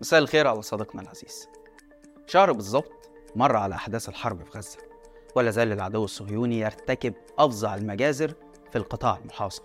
مساء الخير على صديقنا العزيز. شهر بالظبط مر على أحداث الحرب في غزة ولا زال العدو الصهيوني يرتكب أفظع المجازر في القطاع المحاصر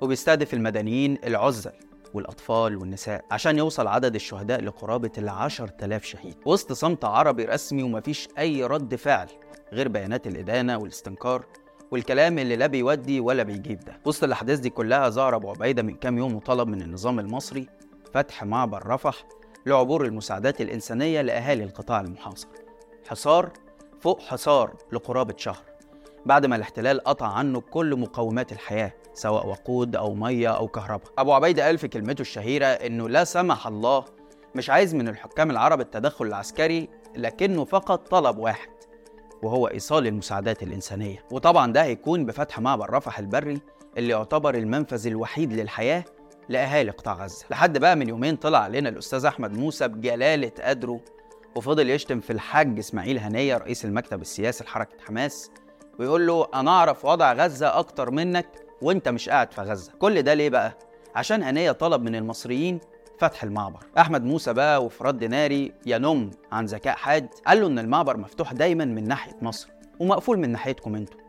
وبيستهدف المدنيين العزل والأطفال والنساء عشان يوصل عدد الشهداء لقرابة العشر تلاف شهيد. وسط صمت عربي رسمي ومفيش أي رد فعل غير بيانات الإدانة والاستنكار والكلام اللي لا بيودي ولا بيجيب ده. وسط الأحداث دي كلها ظهر أبو عبيدة من كام يوم وطلب من النظام المصري فتح معبر رفح لعبور المساعدات الإنسانية لأهالي القطاع المحاصر. حصار فوق حصار لقرابة شهر بعد ما الاحتلال قطع عنه كل مقومات الحياة سواء وقود أو مية أو كهرباء. أبو عبيدة قال في كلمته الشهيرة إنه لا سمح الله مش عايز من الحكام العرب التدخل العسكري لكنه فقط طلب واحد وهو إيصال المساعدات الإنسانية. وطبعا ده هيكون بفتح معبر رفح البري اللي يعتبر المنفذ الوحيد للحياة لأهالي قطاع غزة. لحد بقى من يومين طلع علينا الأستاذ أحمد موسى بجلالة قدره وفضل يشتم في الحاج إسماعيل هنية رئيس المكتب السياسي لحركة حماس ويقول له أنا أعرف وضع غزة أكتر منك وأنت مش قاعد في غزة. كل ده ليه بقى؟ عشان هنية طلب من المصريين فتح المعبر. أحمد موسى بقى وفي رد ناري ينم عن ذكاء حاد قال له إن المعبر مفتوح دايما من ناحية مصر ومقفول من ناحيتكم أنتوا.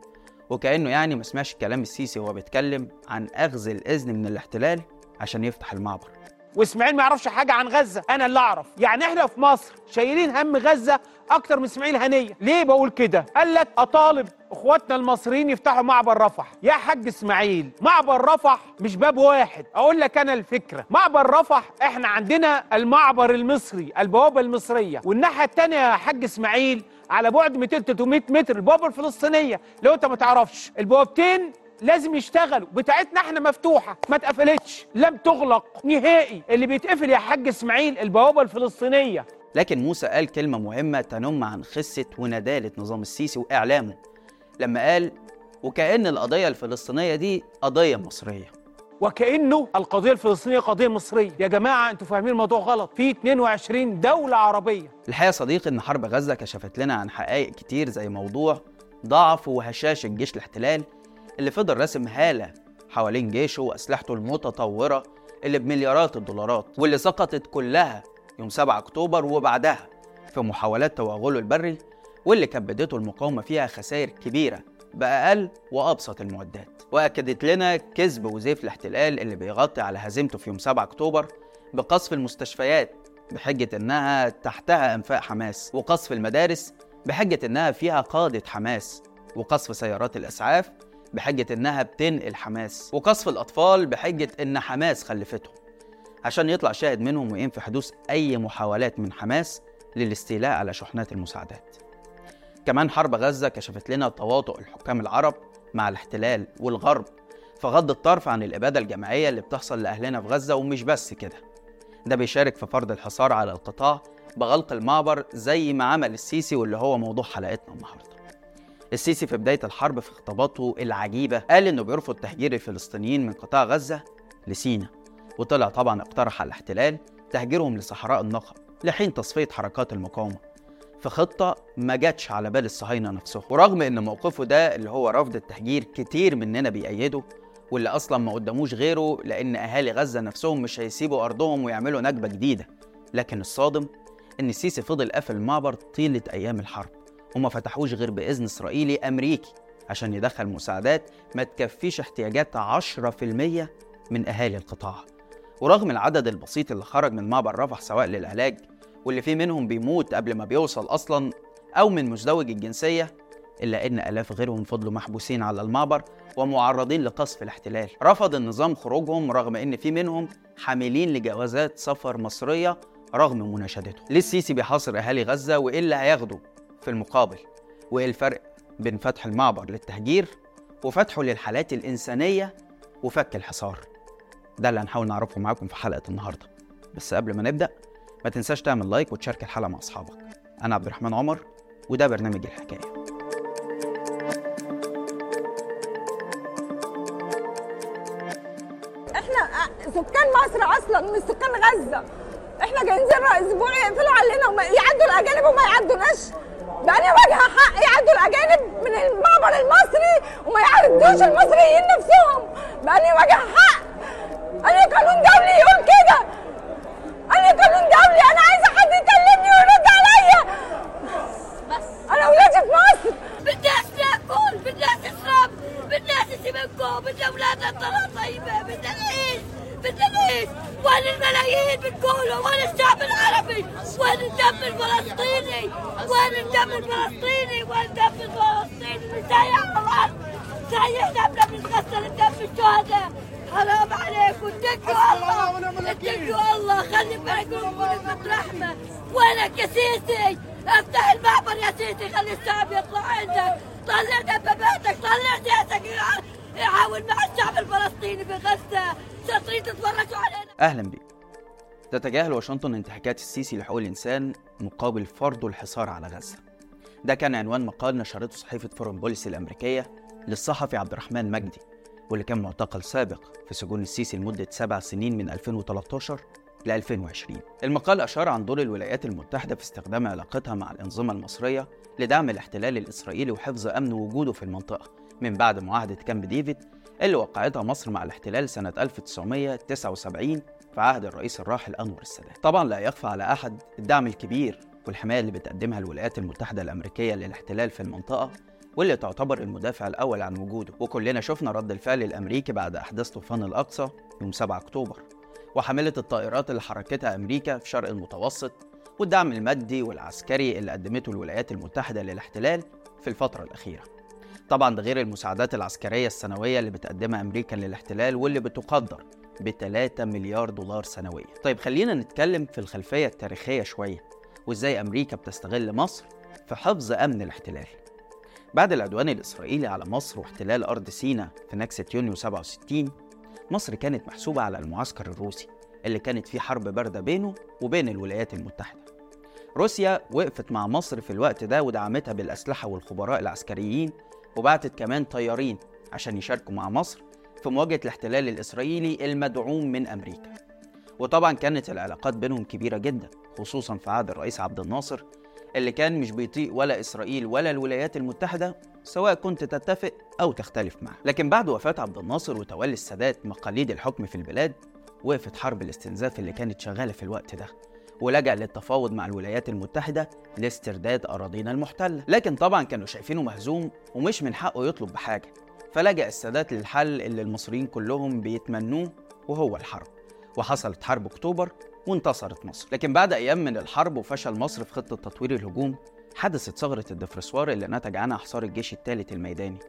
وكأنه يعني ما سمعش كلام السيسي وهو بيتكلم عن أخذ الإذن من الاحتلال عشان يفتح المعبر. واسماعيل ما يعرفش حاجة عن غزة. أنا اللي أعرف. يعني إحنا في مصر شايلين هم غزة أكتر من إسماعيل هنية. ليه بقول كده؟ قال لك أطالب إخواتنا المصريين يفتحوا معبر رفح. يا حاج إسماعيل معبر رفح مش باب واحد. أقول لك أنا الفكرة. معبر رفح إحنا عندنا المعبر المصري البوابة المصرية. والناحية الثانية يا حاج إسماعيل على بعد 200 300 متر البوابة الفلسطينية. لو أنت ما تعرفش البوابتين لازم يشتغلوا بتاعتنا إحنا مفتوحة. ما اتقفلتش. لم تغلق نهائي. اللي بيتقفل يا حاج اسماعيل البوابة الفلسطينية. لكن موسى قال كلمة مهمة تنم عن خسة وندالة نظام السيسي وإعلامه. لما قال وكأن القضية الفلسطينية دي قضية مصرية. وكأنه القضية الفلسطينية قضية مصرية. يا جماعة أنتوا فاهمين الموضوع غلط. في 22 دولة عربية. الحقيقة صديقي إن حرب غزة كشفت لنا عن حقائق كتير زي موضوع ضعف وهشاشة جيش الاحتلال اللي فضل راسم هالة حوالين جيشه وأسلحته المتطورة اللي بمليارات الدولارات واللي سقطت كلها يوم 7 أكتوبر وبعدها في محاولات توغله البري واللي كبدته المقاومة فيها خسائر كبيرة بأقل وأبسط المعدات. وأكدت لنا كذب وزيف الاحتلال اللي بيغطي على هزيمته في يوم 7 أكتوبر بقصف المستشفيات بحجة إنها تحتها أنفاق حماس وقصف المدارس بحجة إنها فيها قادة حماس وقصف سيارات الإسعاف بحجة إنها بتنقل حماس وقصف الأطفال بحجة إن حماس خلفتهم عشان يطلع شاهد منهم وينفي حدوث أي محاولات من حماس للاستيلاء على شحنات المساعدات. كمان حرب غزة كشفت لنا تواطؤ الحكام العرب مع الاحتلال والغرب فغض الطرف عن الإبادة الجماعية اللي بتحصل لأهلنا في غزة ومش بس كده. ده بيشارك في فرض الحصار على القطاع بغلق المعبر زي ما عمل السيسي واللي هو موضوع حلقتنا النهارده. السيسي في بداية الحرب في خطاباته العجيبة قال إنه بيرفض تهجير الفلسطينيين من قطاع غزة لسينا وطلع طبعا اقترح على الاحتلال تهجيرهم لصحراء النقب لحين تصفية حركات المقاومة. في خطة ما جاتش على بال الصهاينة نفسهم ورغم إن موقفه ده اللي هو رفض التهجير كتير مننا بيأيده واللي أصلا ما قداموش غيره لأن أهالي غزة نفسهم مش هيسيبوا أرضهم ويعملوا نكبة جديدة. لكن الصادم إن السيسي فضل قافل المعبر طيلة أيام الحرب. وما فتحوش غير بإذن إسرائيلي أمريكي عشان يدخل مساعدات ما تكفيش احتياجات 10% من أهالي القطاع. ورغم العدد البسيط اللي خرج من معبر رفح سواء للعلاج واللي فيه منهم بيموت قبل ما بيوصل أصلا أو من مزدوج الجنسية إلا إن آلاف غيرهم فضلوا محبوسين على المعبر ومعرضين لقصف الاحتلال. رفض النظام خروجهم رغم إن في منهم حاملين لجوازات سفر مصرية رغم مناشدتهم ليه السيسي بيحاصر أهالي غزة وإيه اللي هياخده في المقابل وإيه الفرق بين فتح المعبر للتهجير وفتحه للحالات الإنسانية وفك الحصار؟ ده اللي هنحاول نعرفه معاكم في حلقة النهاردة. بس قبل ما نبدأ ما تنساش تعمل لايك وتشارك الحلقة مع أصحابك. أنا عبد الرحمن عمر وده برنامج الحكاية. إحنا سكان مصر أصلا مش سكان غزة. إحنا جايين زرع أسبوع يقفلوا علينا وما يعدوا الأجانب وما يعدوناش. يعني بأني واجهه حق يعدوا الأجانب من المعبر المصري وما يعدوش المصريين نفسهم. يعني بأني واجهه حق. أنا قانون دولي يقول كده. أنا قانون دولي. أنا عايزة حد يكلمني ويرد عليا. بس. بس أنا ولادي في مصر. بدي اكل بدي أشرب. بدي اسيبكم بدي أولادنا تطلع طيبة. بدي اعيش بدي اعيش وين الملايين؟ بتقولوا. وين الشعب الدم الفلسطيني. وين الدم الفلسطيني؟ وين الدم الفلسطيني؟ سايح على الأرض. سايح دمنا بنتغسل بدم الشهداء حرام عليكم اتقوا الله اتقوا الله. خلي بالكم من رحمه وينك يا سيسي؟ افتح المعبر يا سيسي. خلي الشعب يطلع عندك. طلع دباباتك طلع سياساتك. يحاول مع الشعب الفلسطيني في غزه شاطرين تتفرجوا علينا. أهلا بكم تتجاهل واشنطن انتهاكات السيسي لحقوق الإنسان مقابل فرض الحصار على غزة. ده كان عنوان مقال نشرته صحيفة Foreign Policy الأمريكية للصحفي عبد الرحمن مجدي واللي كان معتقل سابق في سجون السيسي لمدة سبع سنين من 2013 ل 2020 المقال أشار عن دور الولايات المتحدة في استخدام علاقتها مع الأنظمة المصرية لدعم الاحتلال الإسرائيلي وحفظ أمن وجوده في المنطقة. من بعد معاهدة كامب ديفيد اللي وقعتها مصر مع الاحتلال سنة 1979 في عهد الرئيس الراحل أنور السادات. طبعا لا يخفى على أحد الدعم الكبير والحماية اللي بتقدمها الولايات المتحدة الأمريكية للاحتلال في المنطقة واللي تعتبر المدافع الأول عن وجوده. وكلنا شفنا رد الفعل الأمريكي بعد أحداث طوفان الأقصى يوم 7 أكتوبر وحاملة الطائرات اللي حركتها أمريكا في شرق المتوسط والدعم المادي والعسكري اللي قدمته الولايات المتحدة للاحتلال في الفترة الأخيرة. طبعا ده غير المساعدات العسكرية السنوية اللي بتقدمها أمريكا للاحتلال واللي بتقدر ب 3 مليار دولار سنويا. طيب خلينا نتكلم في الخلفية التاريخية شوية وإزاي أمريكا بتستغل مصر في حفظ أمن الاحتلال. بعد العدوان الإسرائيلي على مصر واحتلال أرض سيناء في نكسة يونيو 67 مصر كانت محسوبة على المعسكر الروسي اللي كانت فيه حرب باردة بينه وبين الولايات المتحدة. روسيا وقفت مع مصر في الوقت ده ودعمتها بالأسلحة والخبراء العسكريين وبعتت كمان طيارين عشان يشاركوا مع مصر في مواجهة الاحتلال الإسرائيلي المدعوم من أمريكا. وطبعا كانت العلاقات بينهم كبيرة جدا خصوصا في عهد الرئيس عبد الناصر اللي كان مش بيطيق ولا إسرائيل ولا الولايات المتحدة سواء كنت تتفق أو تختلف معه. لكن بعد وفاة عبد الناصر وتولي السادات مقاليد الحكم في البلاد وقفت حرب الاستنزاف اللي كانت شغالة في الوقت ده ولجأ للتفاوض مع الولايات المتحدة لاسترداد أراضينا المحتلة. لكن طبعا كانوا شايفينه مهزوم ومش من حقه يطلب بحاجة. فلجأ السادات للحل اللي المصريين كلهم بيتمنوه وهو الحرب. وحصلت حرب أكتوبر وانتصرت مصر. لكن بعد أيام من الحرب وفشل مصر في خطة تطوير الهجوم حدثت ثغرة الدفرسوار اللي نتج عنها حصار الجيش الثالث الميداني.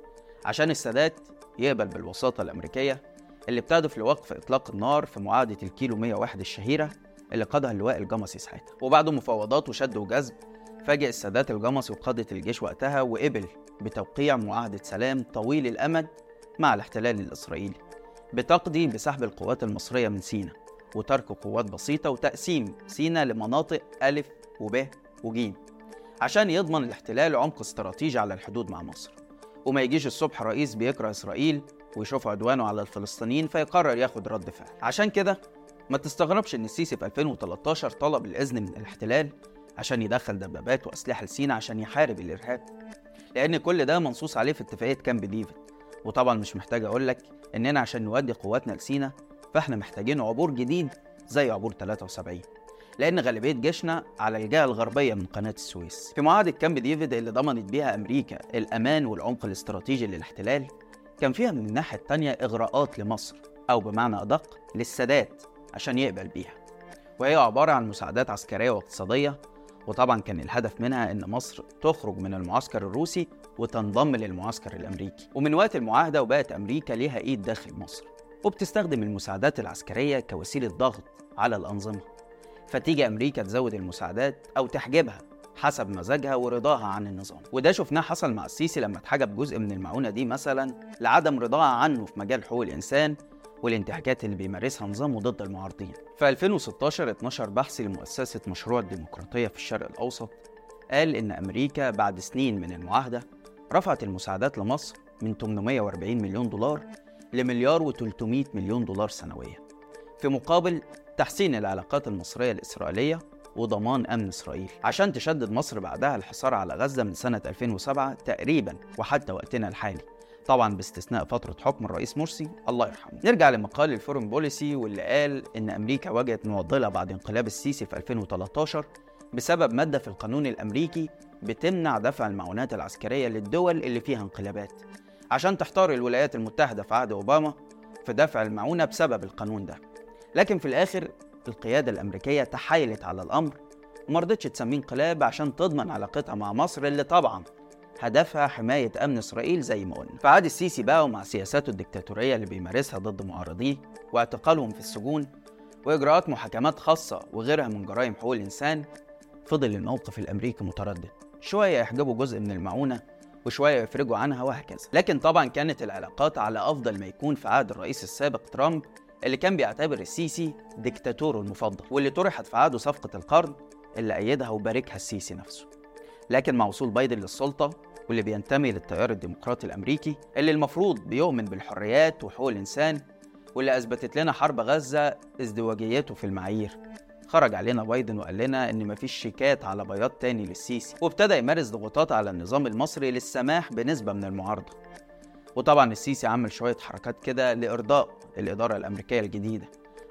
عشان السادات يقبل بالوساطة الأمريكية اللي بتهدف لوقف إطلاق النار في معاهدة الكيلو 101 الشهيرة اللي قادها اللواء الجمصي ساعتها. وبعد مفاوضات وشد وجذب فاجئ السادات الجمصي وقادة الجيش وقتها وقبل بتوقيع معاهدة سلام طويل الأمد مع الاحتلال الإسرائيلي بتقضي بسحب القوات المصرية من سيناء وترك قوات بسيطة وتقسيم سيناء لمناطق ألف وب وج عشان يضمن الاحتلال عمق استراتيجي على الحدود مع مصر. وما يجيش الصبح رئيس بيكره إسرائيل ويشوف عدوانه على الفلسطينيين فيقرر ياخد رد فعل. عشان كده ما تستغربش إن السيسي في 2013 طلب الإذن من الاحتلال عشان يدخل دبابات وأسلحة لسينا عشان يحارب الإرهاب. لأن كل ده منصوص عليه في اتفاقية كامب ديفيد. وطبعا مش محتاج أقول لك إننا عشان نودي قواتنا لسينا فإحنا محتاجين عبور جديد زي عبور 73 لأن غالبية جيشنا على الجهة الغربية من قناة السويس. في معاهده كامب ديفيد اللي ضمنت بيها أمريكا الأمان والعمق الاستراتيجي للاحتلال كان فيها من الناحية التانية إغراءات لمصر أو بمعنى أدق للسادات عشان يقبل بيها. وهي عبارة عن مساعدات عسكرية واقتصادية وطبعا كان الهدف منها إن مصر تخرج من المعسكر الروسي وتنضم للمعسكر الأمريكي. ومن وقت المعاهدة وبقت أمريكا ليها إيد داخل مصر وبتستخدم المساعدات العسكرية كوسيلة ضغط على الأنظمة. فتيجي أمريكا تزود المساعدات أو تحجبها حسب مزاجها ورضاها عن النظام. وده شفناه حصل مع السيسي لما اتحجب جزء من المعونة دي مثلا لعدم رضاها عنه في مجال حقوق الإنسان والانتهاكات اللي بيمارسها نظامه ضد المعارضين. في 2016 اتنشر بحث لمؤسسة مشروع الديمقراطية في الشرق الأوسط قال إن أمريكا بعد سنين من المعاهدة رفعت المساعدات لمصر من 840 مليون دولار لمليار و300 مليون دولار سنويا في مقابل تحسين العلاقات المصرية الإسرائيلية وضمان أمن إسرائيل عشان تشدد مصر بعدها الحصار على غزة من سنة 2007 تقريبا وحتى وقتنا الحالي طبعا باستثناء فترة حكم الرئيس مرسي الله يرحمه. نرجع لمقال ال Foreign Policy واللي قال إن أمريكا واجهت معضلة بعد انقلاب السيسي في 2013 بسبب مادة في القانون الأمريكي بتمنع دفع المعونات العسكرية للدول اللي فيها انقلابات عشان تحتار الولايات المتحدة في عهد أوباما في دفع المعونة بسبب القانون ده. لكن في الآخر القيادة الأمريكية تحايلت على الأمر ومرضتش تسميه انقلاب عشان تضمن علاقتها مع مصر اللي طبعا هدفها حماية أمن إسرائيل زي ما قلنا. فعاد السيسي بقى ومع سياساته الدكتاتورية اللي بيمارسها ضد معارضيه واعتقالهم في السجون وإجراءات محاكمات خاصة وغيرها من جرائم حقوق الإنسان فضل الموقف الأمريكي متردد. شوية يحجبوا جزء من المعونة وشوية يفرجوا عنها وهكذا. لكن طبعا كانت العلاقات على أفضل ما يكون في عهد الرئيس السابق ترامب اللي كان بيعتبر السيسي ديكتاتوره المفضل واللي طرحت في عهده صفقة القرن اللي أيدها وباركها السيسي نفسه. لكن مع وصول بايدن للسلطة واللي بينتمي للتيار الديمقراطي الأمريكي اللي المفروض بيؤمن بالحريات وحقوق الإنسان واللي أثبتت لنا حرب غزة ازدواجيته في المعايير. خرج علينا بايدن وقال لنا إن مفيش شيكات على بياض تاني للسيسي وابتدى يمارس ضغوطات على النظام المصري للسماح بنسبة من المعارضة. وطبعا السيسي عمل شوية حركات كده لإرضاء الإدارة الأمريكية الجديدة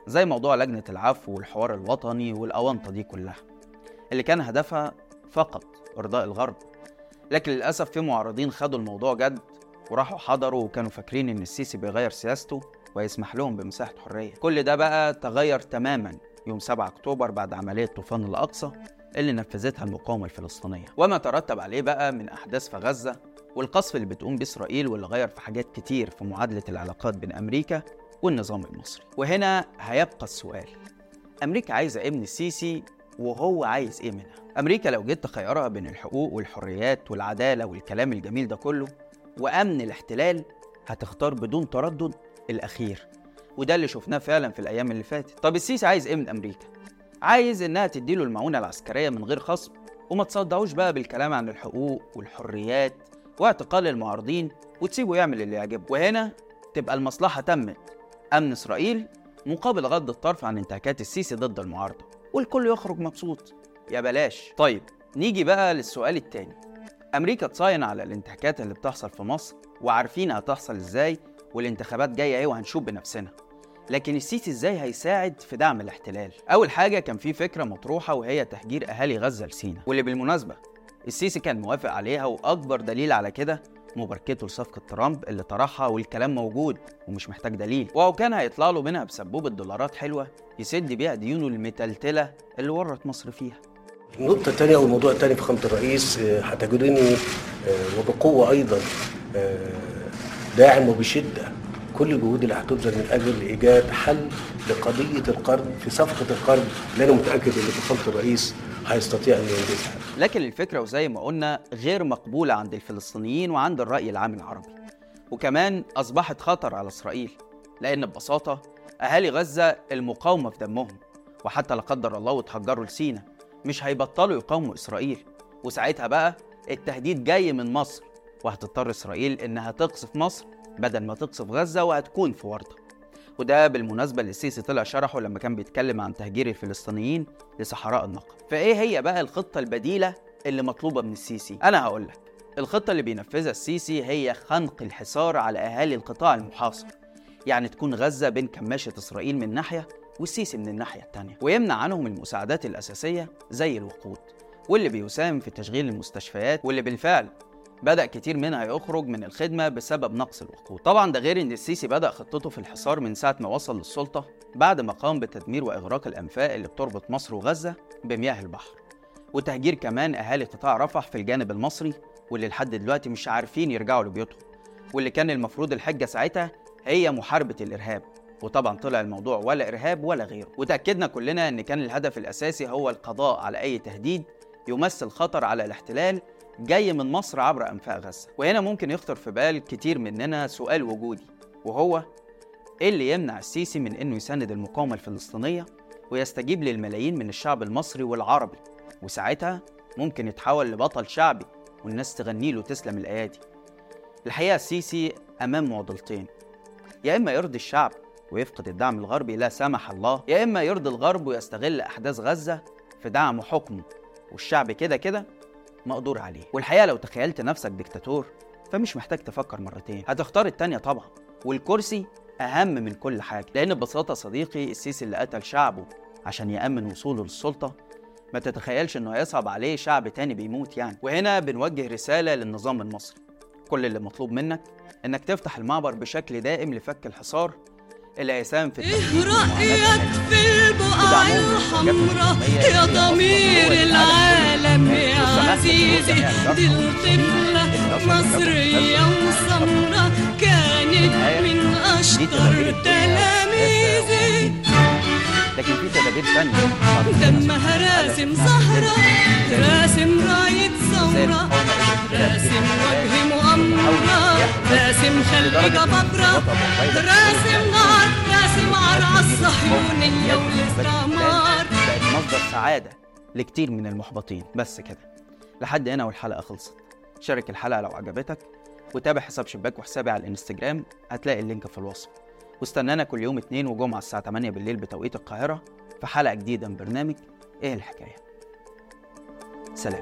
زي موضوع لجنة العفو والحوار الوطني والاونطه دي كلها. اللي كان هدفها فقط إرضاء الغرب. لكن للأسف في معارضين خدوا الموضوع جد وراحوا حضروا وكانوا فاكرين إن السيسي بيغير سياسته ويسمح لهم بمساحة حرية. كل ده بقى تغير تماما يوم 7 أكتوبر بعد عملية طوفان الأقصى اللي نفذتها المقاومة الفلسطينية. وما ترتب عليه بقى من أحداث في غزة والقصف اللي بتقوم بيه اسرائيل واللي غير في حاجات كتير في معادلة العلاقات بين أمريكا والنظام المصري. وهنا هيبقى السؤال. أمريكا عايزة إيه من السيسي وهو عايز إيه منها؟ أمريكا لو جيت تخيرها بين الحقوق والحريات والعدالة والكلام الجميل ده كله وأمن الاحتلال هتختار بدون تردد الأخير. وده اللي شفناه فعلا في الأيام اللي فاتت. طب السيسي عايز إيه من أمريكا؟ عايز إنها تديله المعونة العسكرية من غير خصم. وما تصدعوش بقى بالكلام عن الحقوق والحريات واعتقال المعارضين وتسيبه يعمل اللي يعجبه. وهنا تبقى المصلحة تمت. أمن إسرائيل مقابل غض الطرف عن انتهاكات السيسي ضد المعارضة. والكل يخرج مبسوط. يا بلاش. طيب نيجي بقى للسؤال التاني. أمريكا تصاين على الانتهاكات اللي بتحصل في مصر وعارفين هتحصل إزاي والانتخابات جاية إيه وهنشوف بنفسنا. لكن السيسي إزاي هيساعد في دعم الاحتلال؟ أول حاجة كان في فكرة مطروحة وهي تهجير أهالي غزة لسينا. واللي بالمناسبة السيسي كان موافق عليها وأكبر دليل على كده مباركته لصفقة ترامب اللي طرحها والكلام موجود ومش محتاج دليل. وهو كان هيطلع له منها بسبوبة دولارات حلوة يسد بيها ديونه المتلتلة اللي ورط مصر فيها. النقطة الثانية أو الموضوع الثاني فخامة الرئيس آه، هتجدني آه، وبقوة أيضا آه، داعم وبشدة كل الجهود اللي هتبذل من أجل إيجاد حل لقضية القرض في صفقة القرض اللي أنا متأكد إن فخامة الرئيس هيستطيع أن ينجزها. لكن الفكرة وزي ما قلنا غير مقبولة عند الفلسطينيين وعند الرأي العام العربي. وكمان أصبحت خطر على إسرائيل لأن ببساطة أهالي غزة المقاومة في دمهم وحتى لا قدر الله وتهجروا لسينا. مش هيبطلوا يقاوموا إسرائيل. وساعتها بقى التهديد جاي من مصر. وهتضطر إسرائيل إنها تقصف مصر بدل ما تقصف غزة وهتكون في ورطة وده بالمناسبة اللي السيسي طلع شرحه لما كان بيتكلم عن تهجير الفلسطينيين لصحراء النقب. فإيه هي بقى الخطة البديلة اللي مطلوبة من السيسي؟ أنا هقول لك. الخطة اللي بينفذها السيسي هي خنق الحصار على أهالي القطاع المحاصر. يعني تكون غزة بين كماشة إسرائيل من ناحية والسيسي من الناحية التانية. ويمنع عنهم المساعدات الأساسية زي الوقود واللي بيساهم في تشغيل المستشفيات واللي بالفعل بدأ كتير منها يخرج من الخدمة بسبب نقص الوقود. طبعا ده غير إن السيسي بدأ خطته في الحصار من ساعة ما وصل للسلطة بعد ما قام بتدمير وإغراق الأنفاق اللي بتربط مصر وغزة بمياه البحر. وتهجير كمان أهالي قطاع رفح في الجانب المصري واللي لحد دلوقتي مش عارفين يرجعوا لبيوتهم. واللي كان المفروض الحجة ساعتها هي محاربة الإرهاب. وطبعا طلع الموضوع ولا إرهاب ولا غيره. وتأكدنا كلنا أن كان الهدف الأساسي هو القضاء على أي تهديد يمثل خطر على الاحتلال جاي من مصر عبر أنفاق غزة. وهنا ممكن يخطر في بال كتير مننا سؤال وجودي وهو إيه اللي يمنع السيسي من إنه يساند المقاومة الفلسطينية ويستجيب للملايين من الشعب المصري والعربي وساعتها ممكن يتحول لبطل شعبي والناس تغني له تسلم الأيادي. الحقيقة السيسي أمام معضلتين يا إما يرضي الشعب ويفقد الدعم الغربي لا سمح الله يا إما يرضي الغرب ويستغل أحداث غزة في دعم حكمه والشعب كده كده مقدور عليه. والحقيقة لو تخيلت نفسك ديكتاتور فمش محتاج تفكر مرتين. هتختار التانية طبعا. والكرسي أهم من كل حاجة. لأن ببساطة صديقي السيسي اللي قتل شعبه عشان يأمن وصوله للسلطة ما تتخيلش إنه هيصعب عليه شعب تاني بيموت يعني. وهنا بنوجه رسالة للنظام المصري. كل اللي مطلوب منك إنك تفتح المعبر بشكل دائم لفك الحصار اللي هيساهم في إيه رأيك في البقع الحمراء يا ضمير العالم يا عزيزي دي الطفلة مصرية وسمرة كانت من أشطر تلاميذي لكن في تدابير تانية دمها راسم زهرة راسم راية ثورة راسم وجه مؤامرة راسم خلق جبابرة راسم نار راسم عرع الصهيونية والاستعمار بقت مصدر سعادة لكتير من المحبطين. بس كده لحد هنا والحلقة خلصت. شارك الحلقة لو عجبتك وتابع حساب شباك وحسابي على الإنستجرام هتلاقي اللينك في الوصف. واستنانا كل يوم اتنين وجمعة الساعة 8 بالليل بتوقيت القاهرة في حلقة جديدة من برنامج إيه الحكاية؟ سلام.